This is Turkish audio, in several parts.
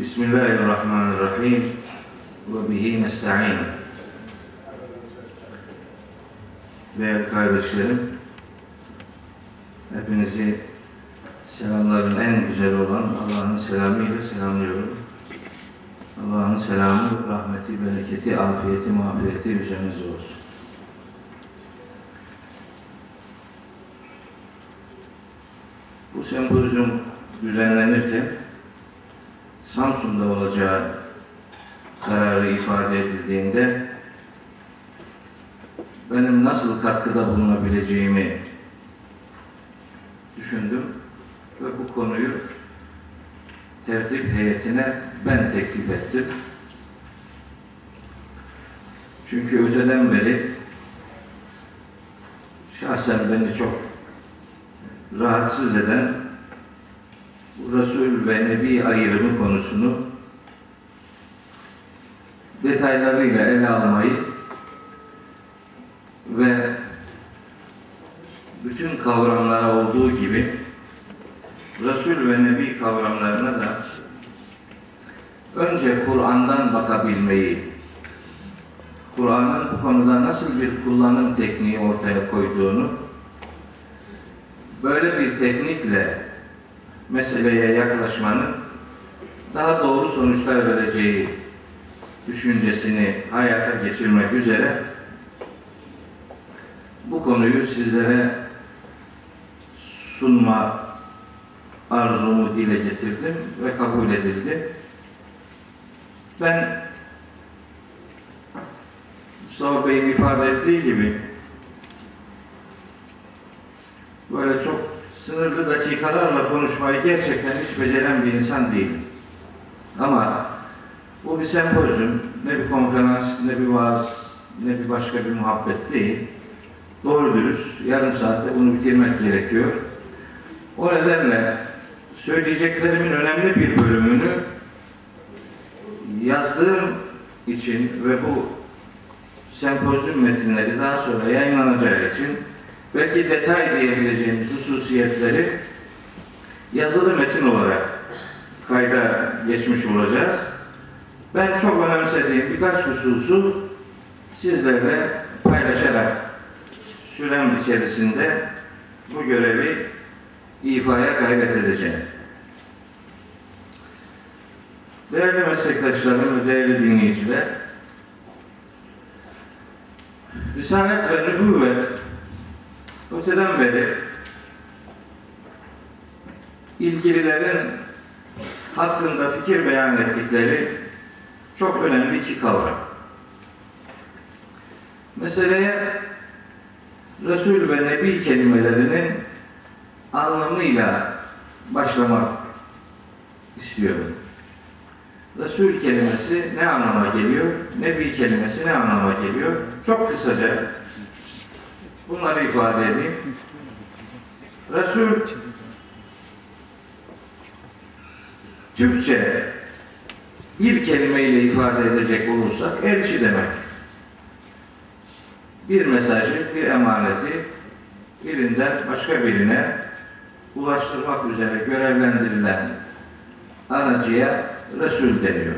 Bismillahirrahmanirrahim. Ve bihi nesta'in. Değerli kardeşlerim, hepinizi selamların en güzel olan Allah'ın selamıyla selamlıyorum. Allah'ın selamı, rahmeti, bereketi, afiyeti, mağfireti üzerinize olsun. Bu sempozyum düzenlenirken Samsun'da olacağı kararı ifade edildiğinde benim nasıl katkıda bulunabileceğimi düşündüm ve bu konuyu tertip heyetine ben teklif ettim. Çünkü öteden beri şahsen beni çok rahatsız eden Resul ve Nebi ayrımı konusunu detaylarıyla ele almayı ve bütün kavramlara olduğu gibi Resul ve Nebi kavramlarına da önce Kur'an'dan bakabilmeyi, Kur'an'ın bu konuda nasıl bir kullanım tekniği ortaya koyduğunu, böyle bir teknikle meseleye yaklaşmanın daha doğru sonuçlar vereceği düşüncesini hayata geçirmek üzere bu konuyu sizlere sunma arzumu dile getirdim ve kabul edildi. Ben Mustafa Bey'in ifade ettiği gibi böyle çok sınırlı dakikalarla konuşmayı gerçekten hiç beceren bir insan değilim. Ama bu bir sempozyum, ne bir konferans, ne bir vaaz, ne bir başka bir muhabbet değil. Doğru dürüst, yarım saatte bunu bitirmek gerekiyor. O nedenle söyleyeceklerimin önemli bir bölümünü yazdığım için ve bu sempozyum metinleri daha sonra yayınlanacağı için belki detay diyebileceğimiz hususiyetleri yazılı metin olarak kayda geçmiş olacağız. Ben çok önemsediğim birkaç hususu sizlerle paylaşarak sürem içerisinde bu görevi ifaya gayret edeceğim. Değerli meslektaşlarım ve değerli dinleyiciler, Risalet ve nübüvvet öteden beri ilgililerin hakkında fikir beyan ettikleri çok önemli iki kavram. Meseleye Resul ve Nebi kelimelerinin anlamıyla başlamak istiyorum. Resul kelimesi ne anlama geliyor? Nebi kelimesi ne anlama geliyor? Çok kısaca bunları ifade edeyim. Resul Türkçe bir kelimeyle ifade edecek olursak elçi demek. Bir mesajı, bir emaneti birinden başka birine ulaştırmak üzere görevlendirilen aracıya Resul deniyor.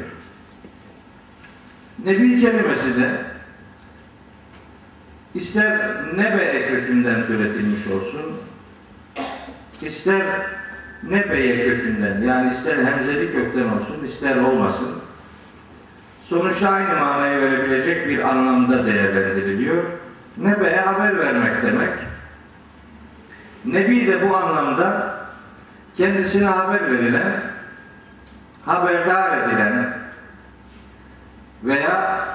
Nebi kelimesi de ister nebe kökünden türetilmiş olsun, ister nebeye kökünden yani ister hemzeli kökten olsun, ister olmasın, sonuçta aynı manayı verebilecek bir anlamda değerlendiriliyor. Nebe'ye haber vermek demek. Nebi de bu anlamda kendisine haber verilen, haberdar edilen veya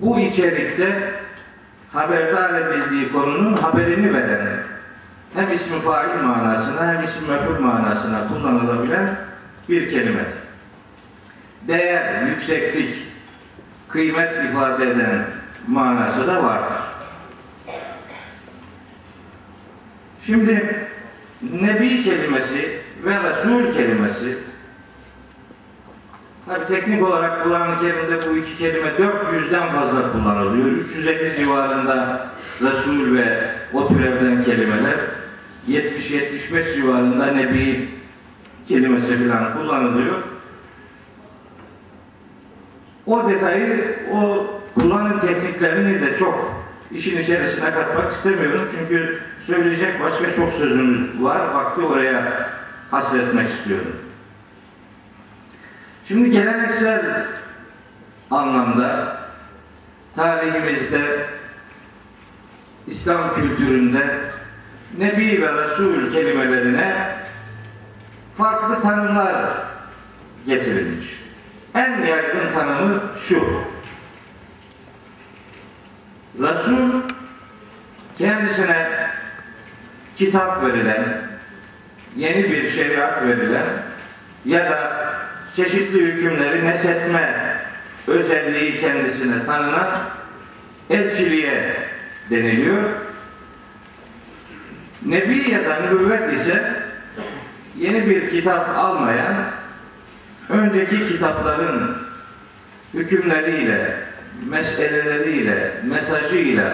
bu içerikte haberdar edildiği konunun haberini veren hem ismi fail manasına hem ismi mef'ul manasına kullanılabilen bir kelime. Değer, yükseklik, kıymet ifade eden manası da vardır. Şimdi Nebi kelimesi ve Resul kelimesi tabi teknik olarak Kur'an-ı Kerim'de bu iki kelime 400'den fazla kullanılıyor. 350 civarında Resul ve o türevden kelimeler 70-75 civarında Nebi kelimesi falan kullanılıyor. O detayı, o kullanım tekniklerini de çok işin içerisine katmak istemiyorum. Çünkü söyleyecek başka çok sözümüz var. Vakti oraya hasretmek istiyorum. Şimdi geleneksel anlamda tarihimizde İslam kültüründe Nebi ve Resul kelimelerine farklı tanımlar getirilmiş. En yaygın tanımı şu. Resul kendisine kitap verilen, yeni bir şeriat verilen ya da çeşitli hükümleri nesetme özelliği kendisine tanınan elçiliğe deniliyor. Nebi ya da nübüvvet ise yeni bir kitap almayan, önceki kitapların hükümleriyle, meseleleriyle, mesajıyla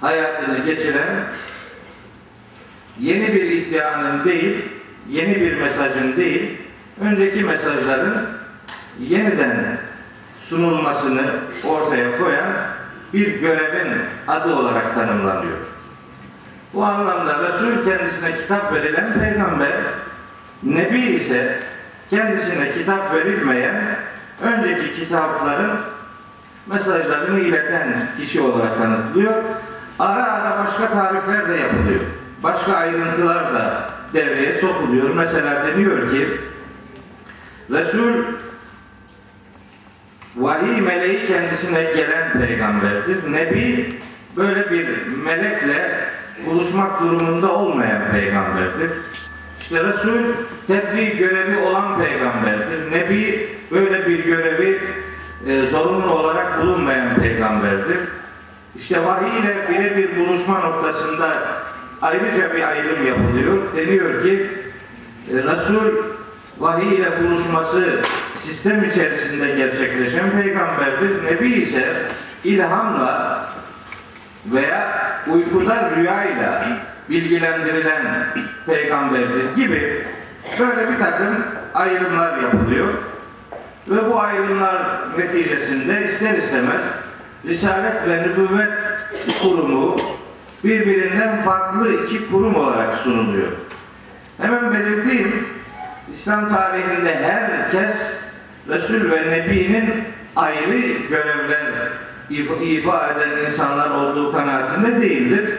hayatını geçiren yeni bir iddianın değil, yeni bir mesajın değil, önceki mesajların yeniden sunulmasını ortaya koyan bir görevin adı olarak tanımlanıyor. Bu anlamda Resul kendisine kitap verilen peygamber, Nebi ise kendisine kitap verilmeyen önceki kitapların mesajlarını ileten kişi olarak tanıtılıyor. Ara ara başka tarifler de yapılıyor. Başka ayrıntılar da devreye sokuluyor. Mesela deniyor ki Resul vahiy meleği kendisine gelen peygamberdir. Nebi böyle bir melekle buluşmak durumunda olmayan peygamberdir. İşte Resul tebliğ görevi olan peygamberdir. Nebi böyle bir görevi e, zorunlu olarak bulunmayan peygamberdir. İşte vahiy ile birebir buluşma noktasında ayrıca bir ayrım yapılıyor. Deniyor ki e, Resul vahiy ile buluşması sistem içerisinde gerçekleşen peygamberdir. Nebi ise ilhamla veya uykuda rüyayla bilgilendirilen peygamberdir gibi böyle bir takım ayrımlar yapılıyor. Ve bu ayrımlar neticesinde ister istemez Risalet ve Nübüvvet kurumu birbirinden farklı iki kurum olarak sunuluyor. Hemen belirteyim, İslam tarihinde herkes Resul ve Nebi'nin ayrı görevler ifa, eden insanlar olduğu kanaatinde değildir.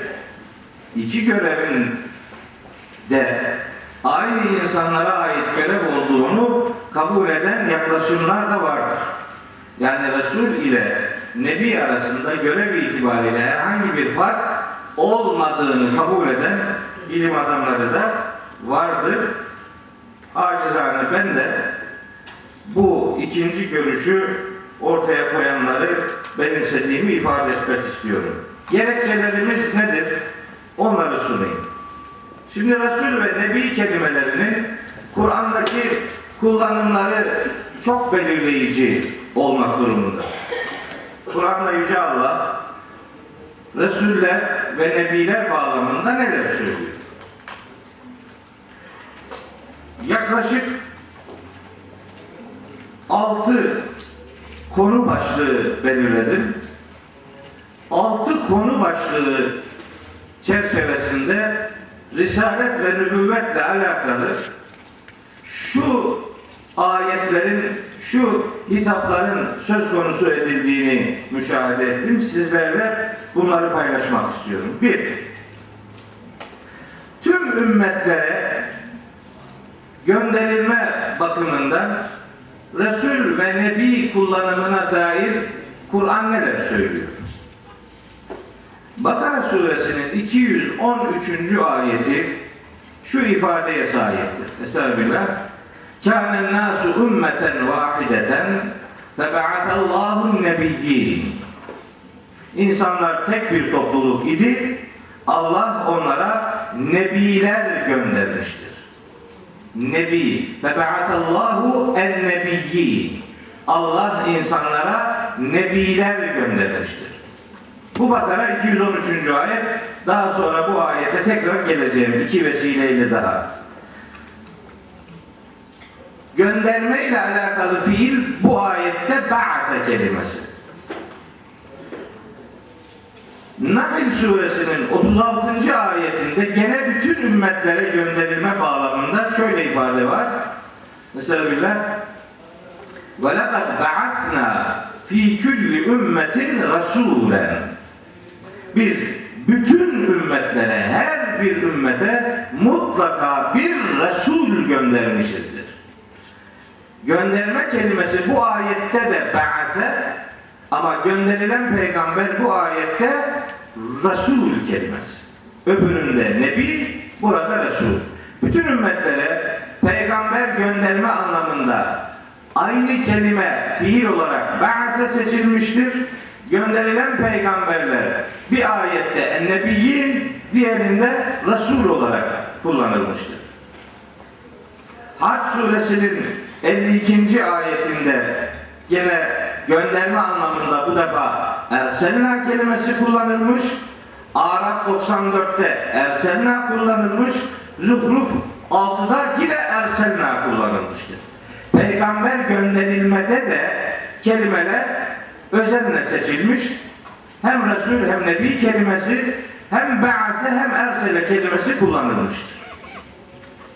İki görevin de aynı insanlara ait görev olduğunu kabul eden yaklaşımlar da vardır. Yani Resul ile Nebi arasında görev itibariyle herhangi bir fark olmadığını kabul eden ilim adamları da vardır. Acizane ben de bu ikinci görüşü ortaya koyanları benimsediğimi ifade etmek istiyorum. Gerekçelerimiz nedir? Onları sunayım. Şimdi Resul ve Nebi kelimelerinin Kur'an'daki kullanımları çok belirleyici olmak durumunda. Kur'an'da Yüce Allah Resuller ve Nebiler bağlamında neler söylüyor? Yaklaşık altı konu başlığı belirledim. Altı konu başlığı çerçevesinde Risalet ve nübüvvetle alakalı şu ayetlerin, şu hitapların söz konusu edildiğini müşahede ettim. Sizlerle bunları paylaşmak istiyorum. Bir, tüm ümmetlere gönderilme bakımından Resul ve Nebi kullanımına dair Kur'an neler söylüyor? Bakara suresinin 213. ayeti şu ifadeye sahiptir. Estağfirullah. Kânen nâsu ümmeten vâhideten feba'atallâhun nebiyyin. İnsanlar tek bir topluluk idi. Allah onlara nebiler göndermiştir. Nebi. Feba'atallahu en nebiyyin. Allah insanlara nebiler göndermiştir. Bu Bakara 213. ayet. Daha sonra bu ayete tekrar geleceğim. iki vesileyle daha. gönderme ile alakalı fiil bu ayette ba'ate kelimesi. Nahl suresinin 36. ayetinde gene bütün ümmetlere gönderilme bağlamında şöyle ifade var. Mesela billah وَلَقَدْ بَعَثْنَا ف۪ي كُلِّ ümmetin رَسُولًا Biz bütün ümmetlere, her bir ümmete mutlaka bir Resul göndermişizdir. Gönderme kelimesi bu ayette de ba'ase ama gönderilen peygamber bu ayette Resul kelimesi. Öbüründe Nebi, burada Resul. Bütün ümmetlere peygamber gönderme anlamında aynı kelime fiil olarak ba'de seçilmiştir. Gönderilen peygamberler bir ayette ennebiyyin, diğerinde Resul olarak kullanılmıştır. Hac suresinin 52. ayetinde gene gönderme anlamında bu defa Erselna kelimesi kullanılmış. Araf 94'te Erselna kullanılmış. Zuhruf 6'da yine Erselna kullanılmıştır. Peygamber gönderilmede de kelimeler özenle seçilmiş. Hem Resul hem Nebi kelimesi hem Ba'ase hem Ersele kelimesi kullanılmıştır.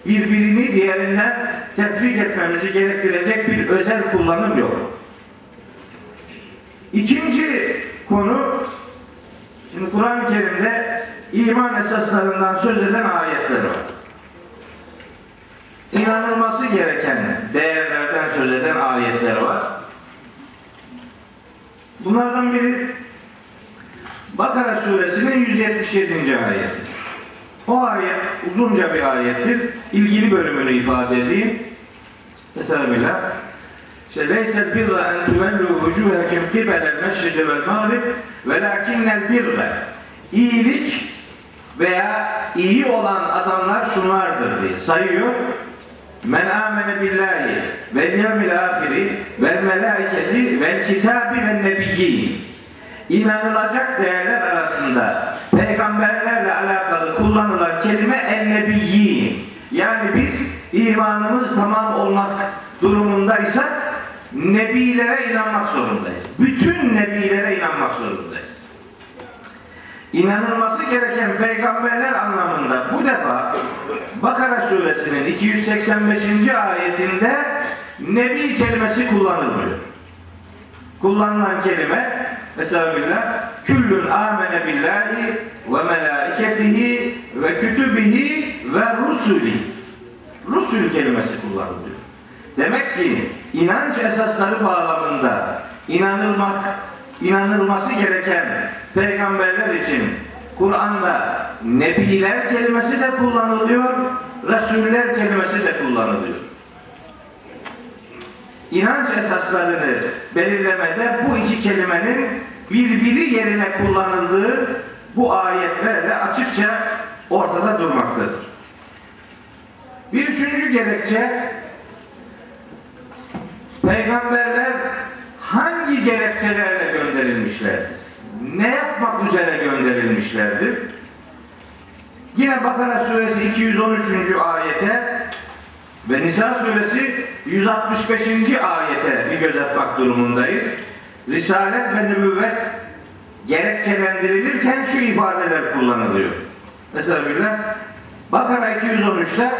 Birbirini diğerinden tefrik etmemizi gerektirecek bir özel kullanım yok. İkinci konu şimdi Kur'an-ı Kerim'de iman esaslarından söz eden ayetler var. İnanılması gereken değerlerden söz eden ayetler var. Bunlardan biri Bakara suresinin 177. ayet. O ayet uzunca bir ayettir. İlgili bölümünü ifade edeyim. Mesela. İşte leysel birra en tuvellu vucuhekum kibelel meşridi vel mağrib velakinnel birre iyilik veya iyi olan adamlar şunlardır diye sayıyor. Men amene billahi vel yevmil ahiri vel melaiketi vel kitabi vel nebiyyin inanılacak değerler arasında peygamberlerle alakalı kullanılan kelime ennebiyyin. Yani biz imanımız tamam olmak durumundaysak nebilere inanmak zorundayız. Bütün nebilere inanmak zorundayız. İnanılması gereken peygamberler anlamında bu defa Bakara suresinin 285. ayetinde nebi kelimesi kullanılmıyor. Kullanılan kelime billah küllün amene billahi ve melaiketihi ve kütübihi ve rusuli rusul kelimesi kullanılıyor. Demek ki inanç esasları bağlamında inanılmak, inanılması gereken peygamberler için Kur'an'da nebiler kelimesi de kullanılıyor, resuller kelimesi de kullanılıyor. İnanç esaslarını belirlemede bu iki kelimenin birbiri yerine kullanıldığı bu ayetlerle açıkça ortada durmaktadır. Bir üçüncü gerekçe peygamberler hangi gerekçelerle gönderilmişlerdir? Ne yapmak üzere gönderilmişlerdir? Yine Bakara suresi 213. ayete ve Nisa suresi 165. ayete bir göz atmak durumundayız. Risalet ve nübüvvet gerekçelendirilirken şu ifadeler kullanılıyor. Mesela Bakara 213'te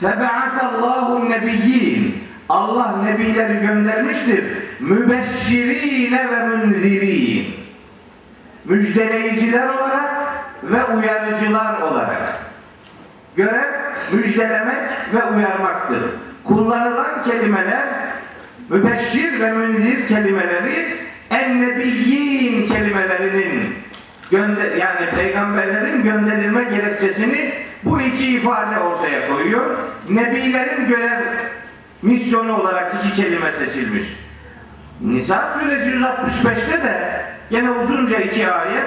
Febe'atallahu nebiyyin Allah nebileri göndermiştir. Mübeşşirine ve münzirin. Müjdeleyiciler olarak ve uyarıcılar olarak. Görev müjdelemek ve uyarmaktır. Kullanılan kelimeler mübeşşir ve münzir kelimeleri ennebiyyin kelimelerinin gönder yani peygamberlerin gönderilme gerekçesini bu iki ifade ortaya koyuyor. Nebilerin görev misyonu olarak iki kelime seçilmiş. Nisa suresi 165'te de gene uzunca iki ayet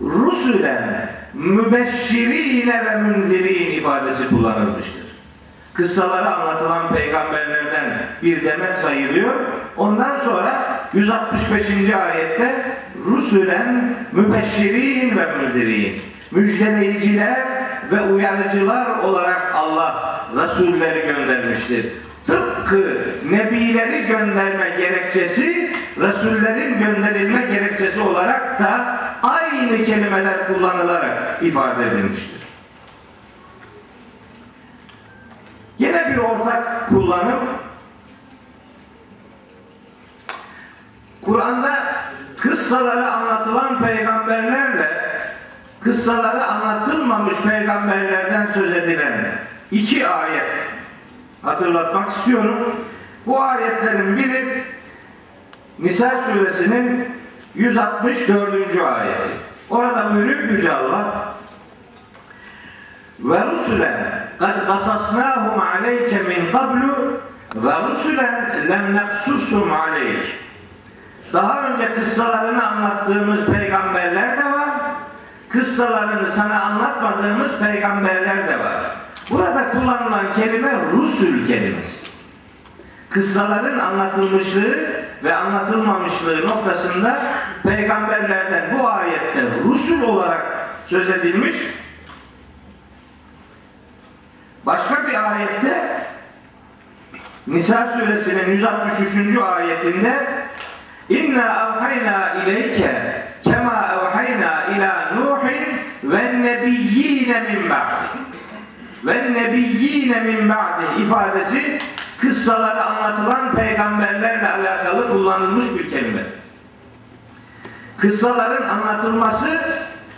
Rusulen mübeşşirine ve münzirin ifadesi kullanılmıştır. Kıssaları anlatılan peygamberlerden bir demet sayılıyor. Ondan sonra 165. ayette Rusulen mübeşşirin ve münzirin müjdeleyiciler ve uyarıcılar olarak Allah Resulleri göndermiştir. tıpkı nebileri gönderme gerekçesi, Resullerin gönderilme gerekçesi olarak da aynı kelimeler kullanılarak ifade edilmiştir. Yine bir ortak kullanım Kur'an'da kıssaları anlatılan peygamberlerle kıssaları anlatılmamış peygamberlerden söz edilen iki ayet hatırlatmak istiyorum. Bu ayetlerin biri Nisa suresinin 164. ayeti. Orada buyuruyor Yüce Allah ve rusulen kad kasasnahum aleyke min qablu ve rusulen lem neksushum aleyk daha önce kıssalarını anlattığımız peygamberler de. Kıssalarını sana anlatmadığımız peygamberler de var. Burada kullanılan kelime rusul kelimesi. Kıssaların anlatılmışlığı ve anlatılmamışlığı noktasında peygamberlerden bu ayette rusul olarak söz edilmiş. Başka bir ayette Nisa suresinin 163. ayetinde İnna evhayna ileyke kema evhayna ila Nuhin ve nebiyyine min ba'di. Ve nebiyyine min ba'di ifadesi kıssaları anlatılan peygamberlerle alakalı kullanılmış bir kelime. Kıssaların anlatılması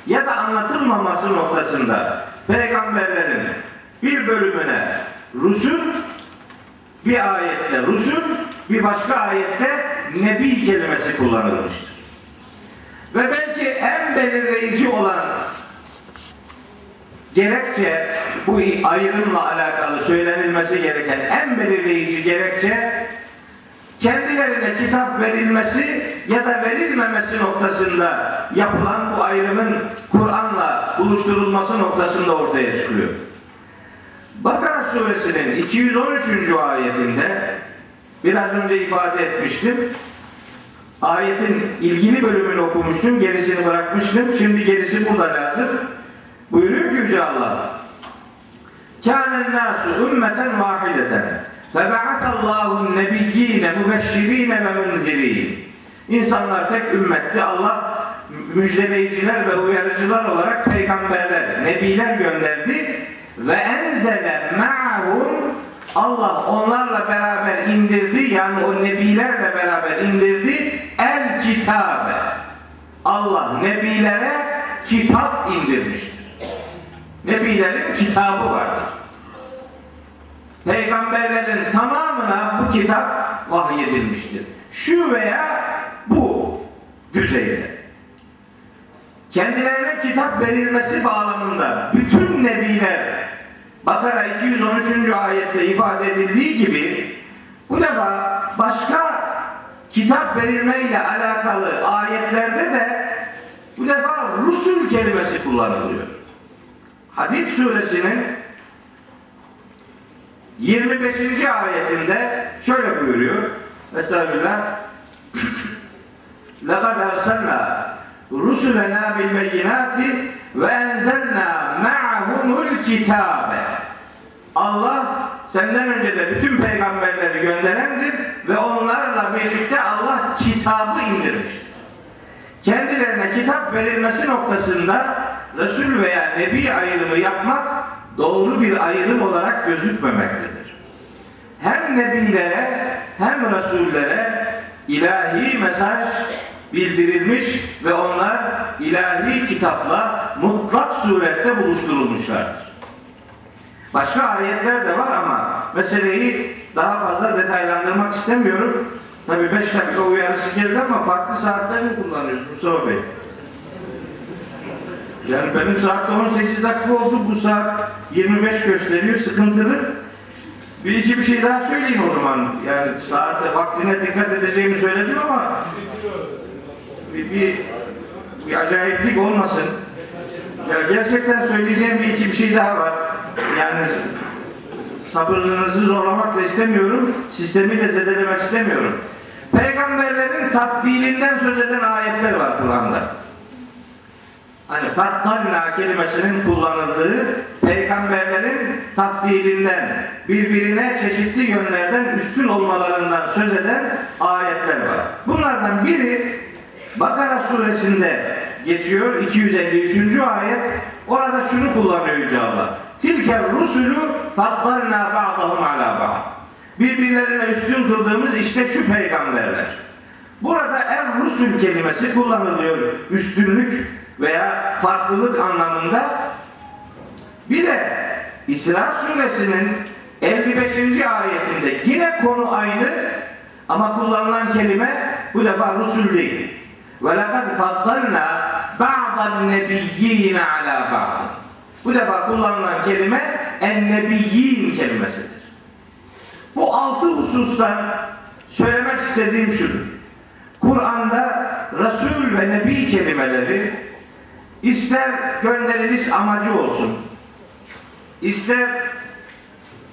ya da anlatılmaması noktasında peygamberlerin bir bölümüne rusul, bir ayette rusul, bir başka ayette nebi kelimesi kullanılmıştır. Ve belki en belirleyici olan gerekçe bu ayrımla alakalı söylenilmesi gereken en belirleyici gerekçe kendilerine kitap verilmesi ya da verilmemesi noktasında yapılan bu ayrımın Kur'an'la buluşturulması noktasında ortaya çıkıyor. Bakara suresinin 213. ayetinde biraz önce ifade etmiştim. Ayetin ilgili bölümünü okumuştum, gerisini bırakmıştım. Şimdi gerisi burada lazım. Buyuruyor ki Yüce Allah. Kânen nâsu ümmeten vahideten. Febe'atallahu nebiyyine mübeşşirine ve munzirîn. İnsanlar tek ümmetti. Allah müjdeleyiciler ve uyarıcılar olarak peygamberler, nebiler gönderdi ve enzele ma'hum Allah onlarla beraber indirdi yani o nebilerle beraber indirdi el kitabe. Allah nebilere kitap indirmiştir. Nebilerin kitabı vardır. Peygamberlerin tamamına bu kitap vahyedilmiştir. Şu veya bu düzeyde. Kendilerine kitap verilmesi bağlamında bütün nebiler Bakara 213. ayette ifade edildiği gibi bu defa başka kitap verilmeyle alakalı ayetlerde de bu defa Rusul kelimesi kullanılıyor. Hadid suresinin 25. ayetinde şöyle buyuruyor. Estağfirullah. لَقَدْ اَرْسَلْنَا رُسُلَنَا بِالْبَيِّنَاتِ وَاَنْزَلْنَا مَعَهُمُ الْكِتَابَ Allah senden önce de bütün peygamberleri gönderendir ve onlarla birlikte Allah kitabı indirmiştir. Kendilerine kitap verilmesi noktasında Resul veya Nebi ayrımı yapmak doğru bir ayrım olarak gözükmemektedir. Hem Nebilere hem Resullere ilahi mesaj bildirilmiş ve onlar ilahi kitapla mutlak surette buluşturulmuşlardır. Başka ayetler de var ama meseleyi daha fazla detaylandırmak istemiyorum. Tabi 5 dakika uyarısı geldi ama farklı saatler mi kullanıyoruz Mustafa Bey? Yani benim saatte 18 dakika oldu, bu saat 25 gösteriyor, sıkıntılı. Bir iki bir şey daha söyleyeyim o zaman. Yani saatte vaktine dikkat edeceğimi söyledim ama bir, bir, bir acayiplik olmasın. Ya gerçekten söyleyeceğim bir iki bir şey daha var. Yani sabırlığınızı zorlamak da istemiyorum. Sistemi de zedelemek istemiyorum. Peygamberlerin tafdilinden söz eden ayetler var Kur'an'da. Hani faddalna kelimesinin kullanıldığı peygamberlerin tafdilinden, birbirine çeşitli yönlerden üstün olmalarından söz eden ayetler var. Bunlardan biri Bakara suresinde geçiyor 253. ayet. Orada şunu kullanıyor Yüce Allah. Tilke rusulü faddalna ba'dahum ala ba'd. Birbirlerine üstün kıldığımız işte şu peygamberler. Burada er rusul kelimesi kullanılıyor. Üstünlük veya farklılık anlamında. Bir de İsra suresinin 55. ayetinde yine konu aynı ama kullanılan kelime bu defa rusul değil. Ve lekad faddalna ba'dan nebiyyine ala ba'd. Bu defa kullanılan kelime en nebiyyin kelimesidir. Bu altı hususta söylemek istediğim şudur. Kur'an'da Resul ve Nebi kelimeleri ister gönderiliş amacı olsun, ister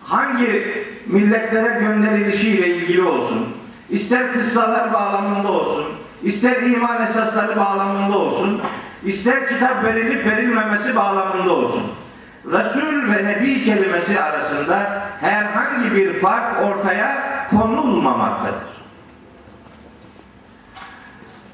hangi milletlere gönderilişiyle ilgili olsun, ister kıssalar bağlamında olsun, ister iman esasları bağlamında olsun, ister kitap verilip verilmemesi bağlamında olsun. Resul ve Nebi kelimesi arasında herhangi bir fark ortaya konulmamaktadır.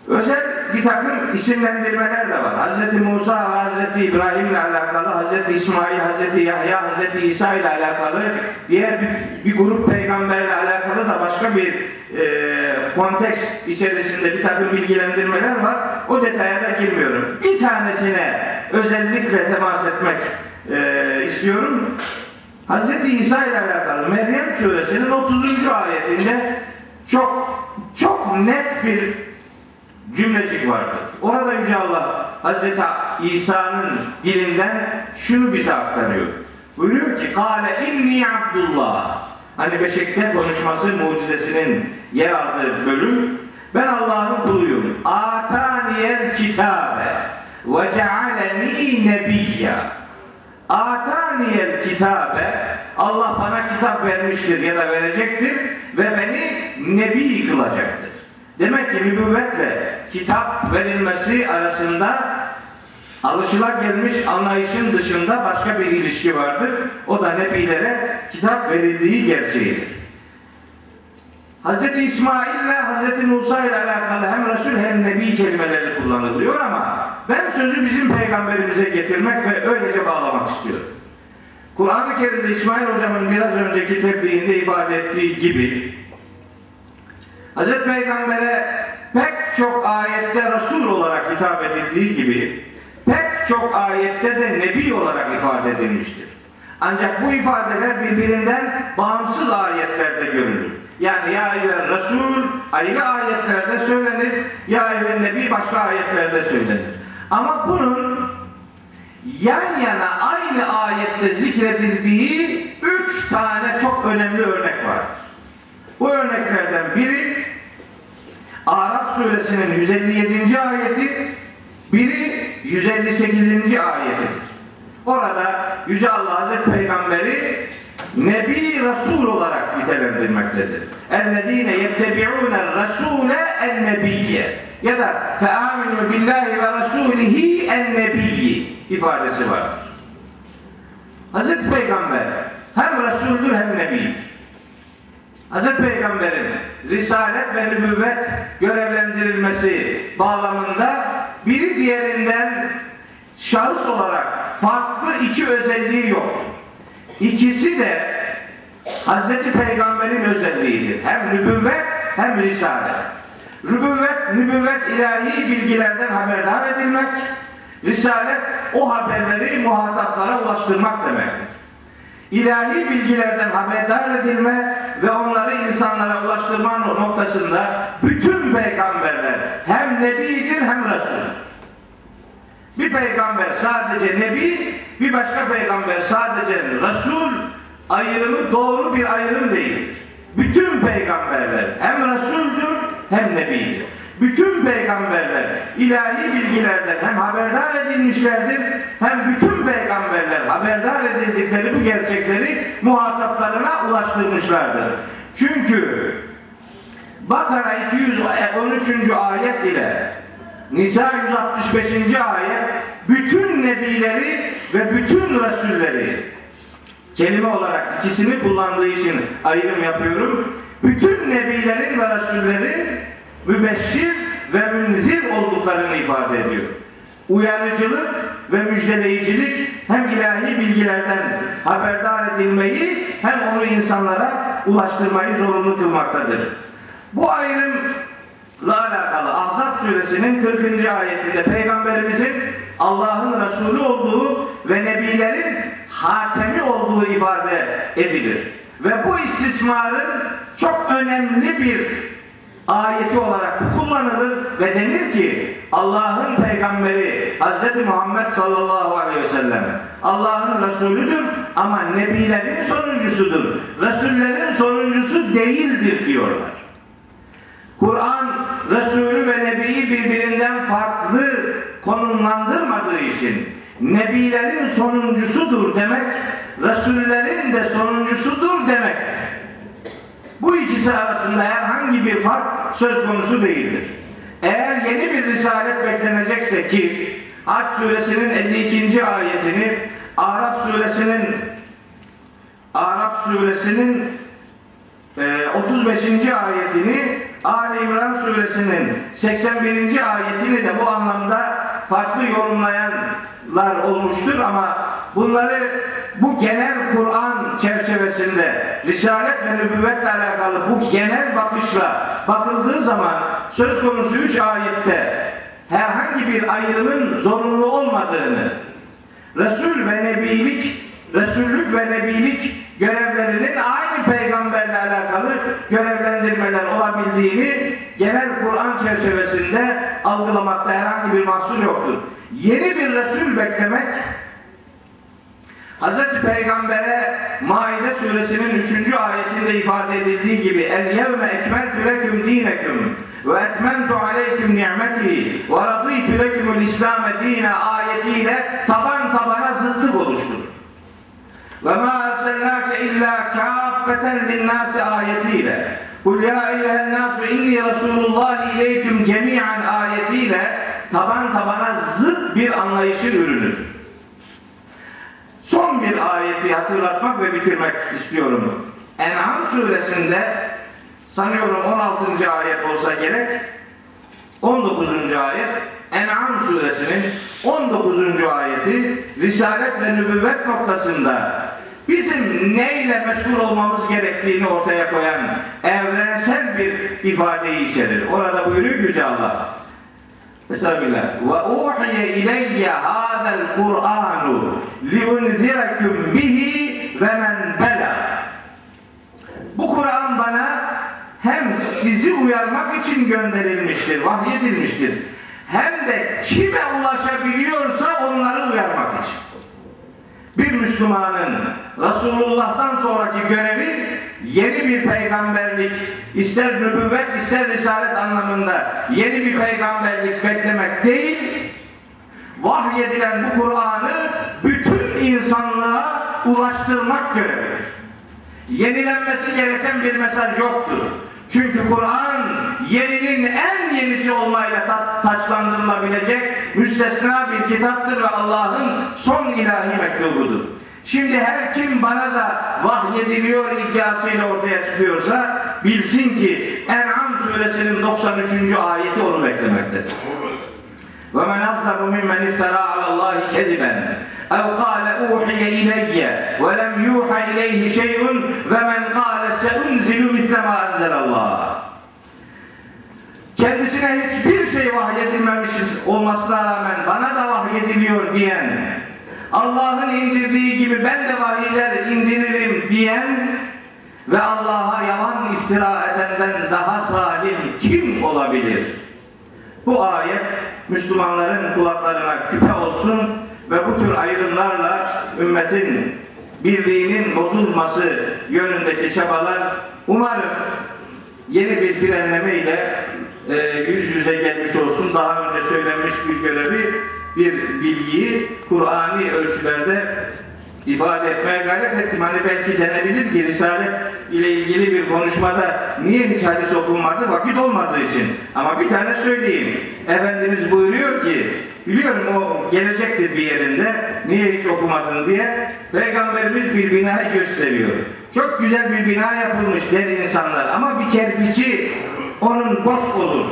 Özel bir takım isimlendirmeler de var. Hz. Musa Hz. İbrahim ile alakalı, Hz. İsmail, Hz. Yahya, Hz. İsa ile alakalı, diğer bir, bir grup peygamberle alakalı da başka bir e, konteks içerisinde bir takım bilgilendirmeler var. O detaya da girmiyorum. Bir tanesine özellikle temas etmek e, istiyorum. Hz. İsa ile alakalı Meryem suresinin 30. ayetinde çok çok net bir cümlecik vardı. Orada Yüce Allah Hazreti İsa'nın dilinden şunu bize aktarıyor. Buyuruyor ki Kale inni Abdullah Hani Beşik'te konuşması mucizesinin yer aldığı bölüm ben Allah'ın kuluyum. Ataniyel kitabe ve cealeni nebiyya Ataniyel kitabe Allah bana kitap vermiştir ya da verecektir ve beni nebi kılacaktır. Demek ki nübüvvetle kitap verilmesi arasında alışılagelmiş anlayışın dışında başka bir ilişki vardır. O da nebilere kitap verildiği gerçeğidir. Hz. İsmail ile Hz. Musa ile alakalı hem Resul hem Nebi kelimeleri kullanılıyor ama ben sözü bizim peygamberimize getirmek ve öylece bağlamak istiyorum. Kur'an-ı Kerim'de İsmail hocamın biraz önceki tebliğinde ifade ettiği gibi Hz. Peygamber'e pek çok ayette Resul olarak hitap edildiği gibi pek çok ayette de Nebi olarak ifade edilmiştir. Ancak bu ifadeler birbirinden bağımsız ayetlerde görülür. Yani ya eyyühen Resul ayrı ayetlerde söylenir, ya eyyühen Nebi başka ayetlerde söylenir. Ama bunun yan yana aynı ayette zikredildiği üç tane çok önemli örnek var. Bu örneklerden biri Arap suresinin 157. ayeti, biri 158. ayetidir. Orada Yüce Allah Hazreti Peygamberi Nebi Resul olarak nitelendirmektedir. اَلَّذ۪ينَ يَتَّبِعُونَ الرَّسُولَ النَّبِيَّ ya da فَآمِنُوا بِاللّٰهِ وَرَسُولِهِ النَّبِيِّ ifadesi vardır. Hazreti Peygamber hem Resul'dür hem Nebi'dir. Hazreti Peygamber'in risalet ve nübüvvet görevlendirilmesi bağlamında biri diğerinden şahıs olarak farklı iki özelliği yok. İkisi de Hazreti Peygamber'in özelliğidir. Hem nübüvvet hem risalet. Nübüvvet, nübüvvet ilahi bilgilerden haberdar edilmek, risalet o haberleri muhataplara ulaştırmak demektir ilahi bilgilerden haberdar edilme ve onları insanlara ulaştırma noktasında bütün peygamberler hem nebidir hem resul. Bir peygamber sadece nebi, bir başka peygamber sadece resul ayrımı doğru bir ayrım değil. Bütün peygamberler hem resuldür hem nebidir bütün peygamberler ilahi bilgilerden hem haberdar edilmişlerdir hem bütün peygamberler haberdar edildikleri bu gerçekleri muhataplarına ulaştırmışlardır. Çünkü Bakara 213. ayet ile Nisa 165. ayet bütün nebileri ve bütün rasulleri kelime olarak ikisini kullandığı için ayrım yapıyorum. Bütün nebilerin ve rasullerin mübeşşir ve münzir olduklarını ifade ediyor. Uyarıcılık ve müjdeleyicilik hem ilahi bilgilerden haberdar edilmeyi hem onu insanlara ulaştırmayı zorunlu kılmaktadır. Bu ayrımla alakalı Ahzab suresinin 40. ayetinde Peygamberimizin Allah'ın Resulü olduğu ve Nebilerin hatemi olduğu ifade edilir. Ve bu istismarın çok önemli bir ayeti olarak kullanılır ve denir ki Allah'ın peygamberi Hz. Muhammed sallallahu aleyhi ve sellem Allah'ın Resulüdür ama Nebilerin sonuncusudur. Resullerin sonuncusu değildir diyorlar. Kur'an Resulü ve Nebi'yi birbirinden farklı konumlandırmadığı için Nebilerin sonuncusudur demek, Resullerin de sonuncusudur demek. Bu ikisi arasında herhangi bir fark söz konusu değildir. Eğer yeni bir risalet beklenecekse ki Hac suresinin 52. ayetini Arap suresinin Arap suresinin e, 35. ayetini Ali İmran suresinin 81. ayetini de bu anlamda farklı yorumlayanlar olmuştur ama bunları bu genel Kur'an çerçevesinde Risalet ve nübüvvetle alakalı bu genel bakışla bakıldığı zaman söz konusu üç ayette herhangi bir ayrımın zorunlu olmadığını Resul ve Nebilik Resullük ve Nebilik görevlerinin aynı peygamberle alakalı görevlendirmeler olabildiğini genel Kur'an çerçevesinde algılamakta herhangi bir mahsur yoktur. Yeni bir Resul beklemek Hz. Peygamber'e Maide suresinin 3. ayetinde ifade edildiği gibi El yevme ekmeltü leküm dineküm ve etmentu aleyküm ni'meti ve radîtü lekümül İslam'e dine ayetiyle taban tabana zıtlık oluşturur. Ve ma erselnâke illâ kâffeten linnâse ayetiyle Kul ya eyyühen nâsu inni Resulullah ileyküm cemi'an ayetiyle taban tabana zıt bir anlayışın ürünüdür. Son bir ayeti hatırlatmak ve bitirmek istiyorum. En'am suresinde sanıyorum 16. ayet olsa gerek 19. ayet En'am suresinin 19. ayeti Risalet ve nübüvvet noktasında bizim neyle meşgul olmamız gerektiğini ortaya koyan evrensel bir ifadeyi içerir. Orada buyuruyor Yüce Allah. Estağfirullah. Ve uhiye ileyye hâzel Kur'anu liunzirekum bihi ve men bela. Bu Kur'an bana hem sizi uyarmak için gönderilmiştir, vahyedilmiştir. Hem de kime ulaşabiliyorsa onları uyarmak için. Bir Müslümanın Resulullah'tan sonraki görevi yeni bir peygamberlik, ister nübüvvet ister risalet anlamında yeni bir peygamberlik beklemek değil, vahyedilen bu Kur'an'ı bütün insanlığa ulaştırmak görevidir. Yenilenmesi gereken bir mesaj yoktur. Çünkü Kur'an yerinin en yenisi olmayla ta taçlandırılabilecek müstesna bir kitaptır ve Allah'ın son ilahi mektubudur. Şimdi her kim bana da vahyediliyor iddiasıyla ortaya çıkıyorsa bilsin ki En'am suresinin 93. ayeti onu beklemektedir. Ve men azlamu mimmen iftara alallahi kediben اَوْ قَالَ اُوحِيَ اِلَيَّ وَلَمْ يُوحَ اِلَيْهِ شَيْءٌ وَمَنْ قَالَ سَاُنْزِلُ مِثْلَ مَا أَنْزَلَ اللّٰهِ Kendisine hiçbir şey vahyedilmemiş olmasına rağmen bana da vahyediliyor diyen Allah'ın indirdiği gibi ben de vahiyler indiririm diyen ve Allah'a yalan iftira edenden daha salim kim olabilir? Bu ayet Müslümanların kulaklarına küpe olsun ve bu tür ayrımlarla ümmetin birliğinin bozulması yönündeki çabalar umarım yeni bir frenleme ile e, yüz yüze gelmiş olsun. Daha önce söylenmiş bir görevi, bir bilgiyi Kur'ani ölçülerde ifade etmeye gayret ettim. Hani belki denebilir ki Risale ile ilgili bir konuşmada niye hiç hadis okunmadı? Vakit olmadığı için. Ama bir tane söyleyeyim. Efendimiz buyuruyor ki Biliyorum o gelecektir bir yerinde. Niye hiç okumadın diye. Peygamberimiz bir bina gösteriyor. Çok güzel bir bina yapılmış der insanlar. Ama bir kerpiçi onun boş olur.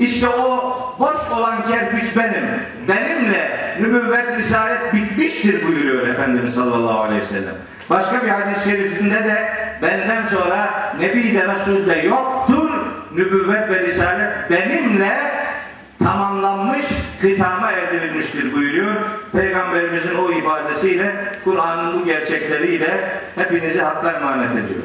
İşte o boş olan kerpiç benim. Benimle nübüvvet risalet bitmiştir buyuruyor Efendimiz sallallahu aleyhi ve sellem. Başka bir hadis-i şerifinde de benden sonra Nebi de Resul de yoktur. Nübüvvet ve risalet benimle tamamlanmış, kıtama erdirilmiştir buyuruyor. Peygamberimizin o ifadesiyle, Kur'an'ın bu gerçekleriyle hepinizi hakka emanet ediyor.